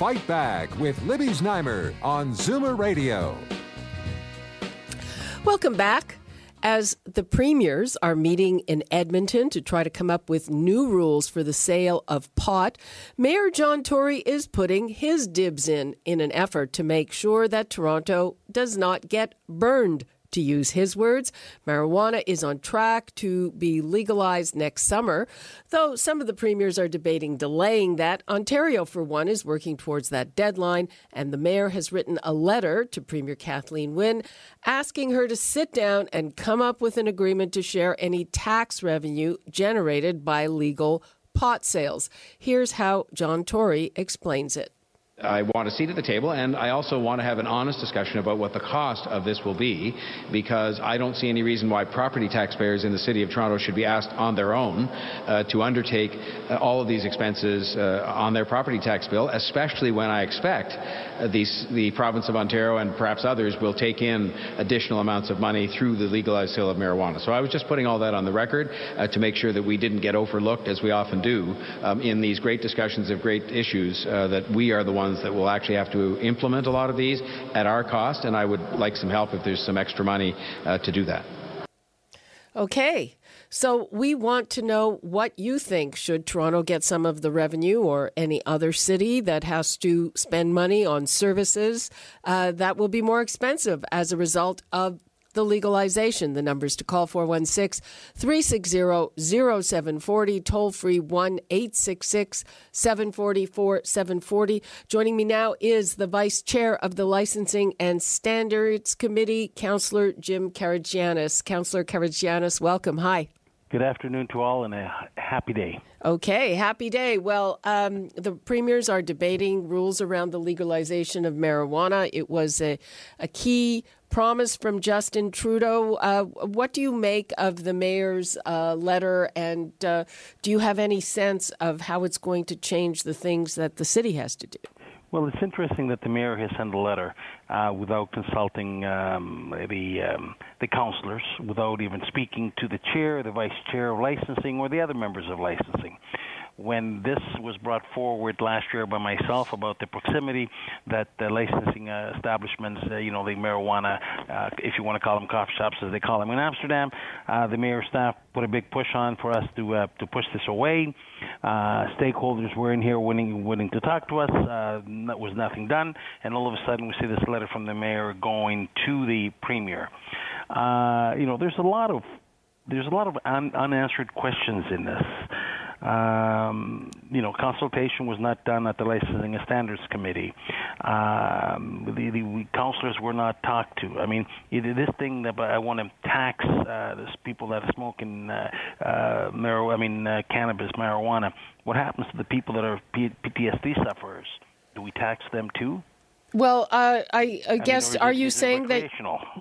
Fight Back with Libby Znaimer on Zoomer Radio. Welcome back. As the premiers are meeting in Edmonton to try to come up with new rules for the sale of pot, Mayor John Tory is putting his dibs in in an effort to make sure that Toronto does not get burned to use his words, marijuana is on track to be legalized next summer, though some of the premiers are debating delaying that. Ontario, for one, is working towards that deadline, and the mayor has written a letter to Premier Kathleen Wynne asking her to sit down and come up with an agreement to share any tax revenue generated by legal pot sales. Here's how John Tory explains it. I want a seat at the table, and I also want to have an honest discussion about what the cost of this will be, because I don't see any reason why property taxpayers in the City of Toronto should be asked on their own uh, to undertake uh, all of these expenses uh, on their property tax bill, especially when I expect uh, these, the province of Ontario and perhaps others will take in additional amounts of money through the legalized sale of marijuana. So I was just putting all that on the record uh, to make sure that we didn't get overlooked, as we often do, um, in these great discussions of great issues, uh, that we are the ones ones that will actually have to implement a lot of these at our cost, and I would like some help if there's some extra money uh, to do that. Okay. So we want to know what you think. Should Toronto get some of the revenue or any other city that has to spend money on services uh, that will be more expensive as a result of the legalization. The numbers to call 416 360 0740, toll free 1 866 744 740. Joining me now is the Vice Chair of the Licensing and Standards Committee, Councillor Jim Karygiannis. Councillor Karygiannis, welcome. Hi. Good afternoon to all and a happy day. Okay, happy day. Well, um, the premiers are debating rules around the legalization of marijuana. It was a, a key promise from Justin Trudeau. Uh, what do you make of the mayor's uh, letter, and uh, do you have any sense of how it's going to change the things that the city has to do? Well, it's interesting that the mayor has sent a letter uh, without consulting um, the um, the councillors, without even speaking to the chair, the vice chair of licensing, or the other members of licensing when this was brought forward last year by myself about the proximity that the licensing uh, establishments, uh, you know, the marijuana, uh, if you want to call them coffee shops as they call them in Amsterdam, uh, the mayor staff put a big push on for us to uh, to push this away. Uh, stakeholders were in here willing willing to talk to us. Uh, that was nothing done, and all of a sudden we see this letter from the mayor going to the premier. Uh, you know, there's a lot of there's a lot of un- unanswered questions in this. Um, you know, consultation was not done at the Licensing and Standards Committee. Um, the, the councillors were not talked to. I mean, this thing that I want to tax uh, this people that are smoking uh, uh, mar- I mean, uh, cannabis, marijuana. What happens to the people that are PTSD sufferers? Do we tax them too? Well, uh, I, I, guess are you saying that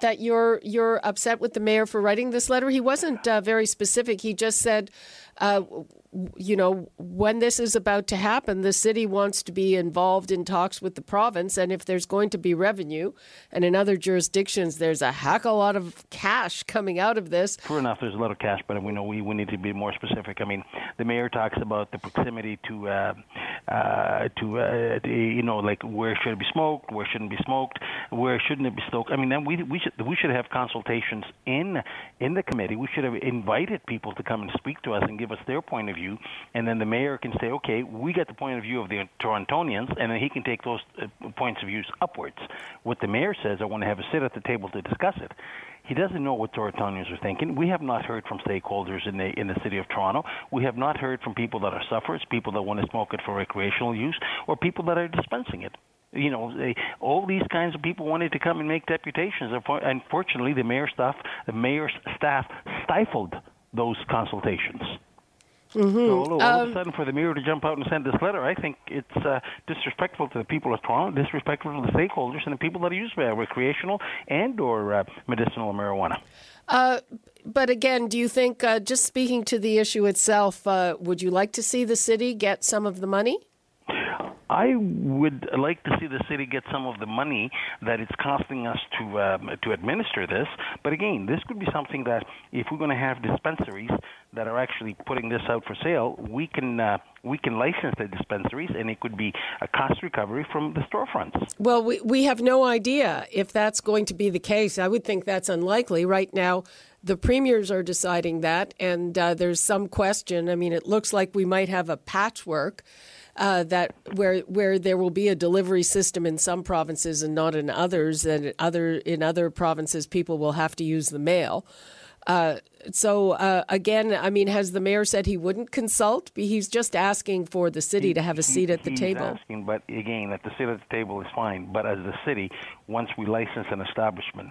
that you're you're upset with the mayor for writing this letter? He wasn't uh, very specific. He just said, uh, you know, when this is about to happen, the city wants to be involved in talks with the province. And if there's going to be revenue, and in other jurisdictions, there's a heck of a lot of cash coming out of this. True enough, there's a lot of cash, but we know we, we need to be more specific. I mean, the mayor talks about the proximity to, uh, to, uh, you know, like where should be smoked, where shouldn't be smoked, where shouldn't it be stoked. I mean, then we, we, should, we should have consultations in, in the committee. We should have invited people to come and speak to us and give us their point of view, and then the mayor can say, okay, we got the point of view of the Torontonians, and then he can take those uh, points of views upwards. What the mayor says, I want to have a sit at the table to discuss it. He doesn't know what Torontonians are thinking. We have not heard from stakeholders in the in the city of Toronto. We have not heard from people that are sufferers, people that want to smoke it for recreational use, or people that are dispensing it you know, they, all these kinds of people wanted to come and make deputations. Unfortunately, the mayor's staff, the mayor's staff stifled those consultations. Mm-hmm. So all um, of a sudden, for the mayor to jump out and send this letter, I think it's uh, disrespectful to the people of Toronto, disrespectful to the stakeholders and the people that use uh, recreational and or uh, medicinal marijuana. Uh, but again, do you think, uh, just speaking to the issue itself, uh, would you like to see the city get some of the money? I would like to see the city get some of the money that it's costing us to um, to administer this. But again, this could be something that if we're going to have dispensaries that are actually putting this out for sale, we can uh, we can license the dispensaries, and it could be a cost recovery from the storefronts. Well, we we have no idea if that's going to be the case. I would think that's unlikely right now. The premiers are deciding that, and uh, there's some question. I mean, it looks like we might have a patchwork uh, that where where there will be a delivery system in some provinces and not in others, and other in other provinces people will have to use the mail. Uh, so uh, again, I mean, has the mayor said he wouldn't consult? He's just asking for the city he, to have a seat at the table. Asking, but again, at the seat at the table is fine. But as the city, once we license an establishment,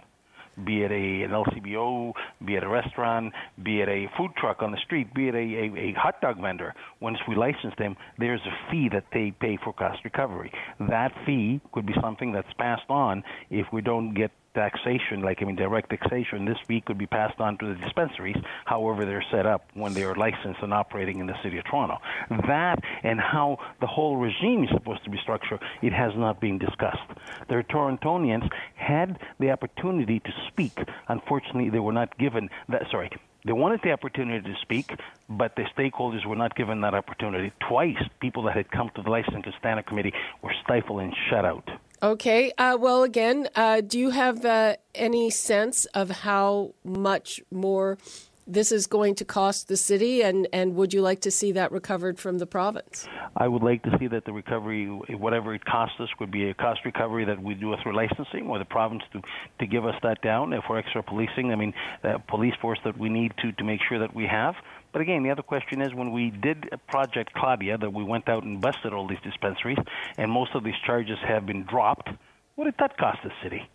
be it a, an LCBO, be it a restaurant, be it a food truck on the street, be it a, a, a hot dog vendor. Once we license them, there's a fee that they pay for cost recovery. That fee could be something that's passed on if we don't get taxation, like I mean direct taxation, this fee could be passed on to the dispensaries, however they're set up when they are licensed and operating in the city of Toronto. That and how the whole regime is supposed to be structured, it has not been discussed. The Torontonians had the opportunity to speak. Unfortunately, they were not given that. Sorry, they wanted the opportunity to speak, but the stakeholders were not given that opportunity. Twice, people that had come to the licensing standard committee were stifled and shut out. Okay. Uh, well, again, uh, do you have uh, any sense of how much more this is going to cost the city, and, and would you like to see that recovered from the province? I would like to see that the recovery, whatever it costs us, would be a cost recovery that we do through licensing or the province to, to give us that down. If we're extra policing, I mean, the police force that we need to, to make sure that we have. But again, the other question is when we did Project Claudia, that we went out and busted all these dispensaries, and most of these charges have been dropped, what did that cost the city?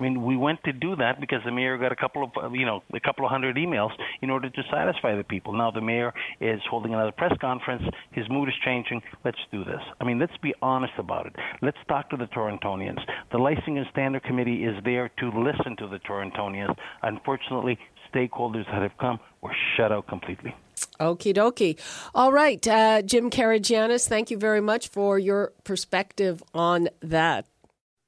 I mean, we went to do that because the mayor got a couple of, uh, you know, a couple of hundred emails in order to satisfy the people. Now the mayor is holding another press conference. His mood is changing. Let's do this. I mean, let's be honest about it. Let's talk to the Torontonians. The Licensing and Standard Committee is there to listen to the Torontonians. Unfortunately, stakeholders that have come were shut out completely. Okie dokie. All right, uh, Jim Karygiannis, thank you very much for your perspective on that.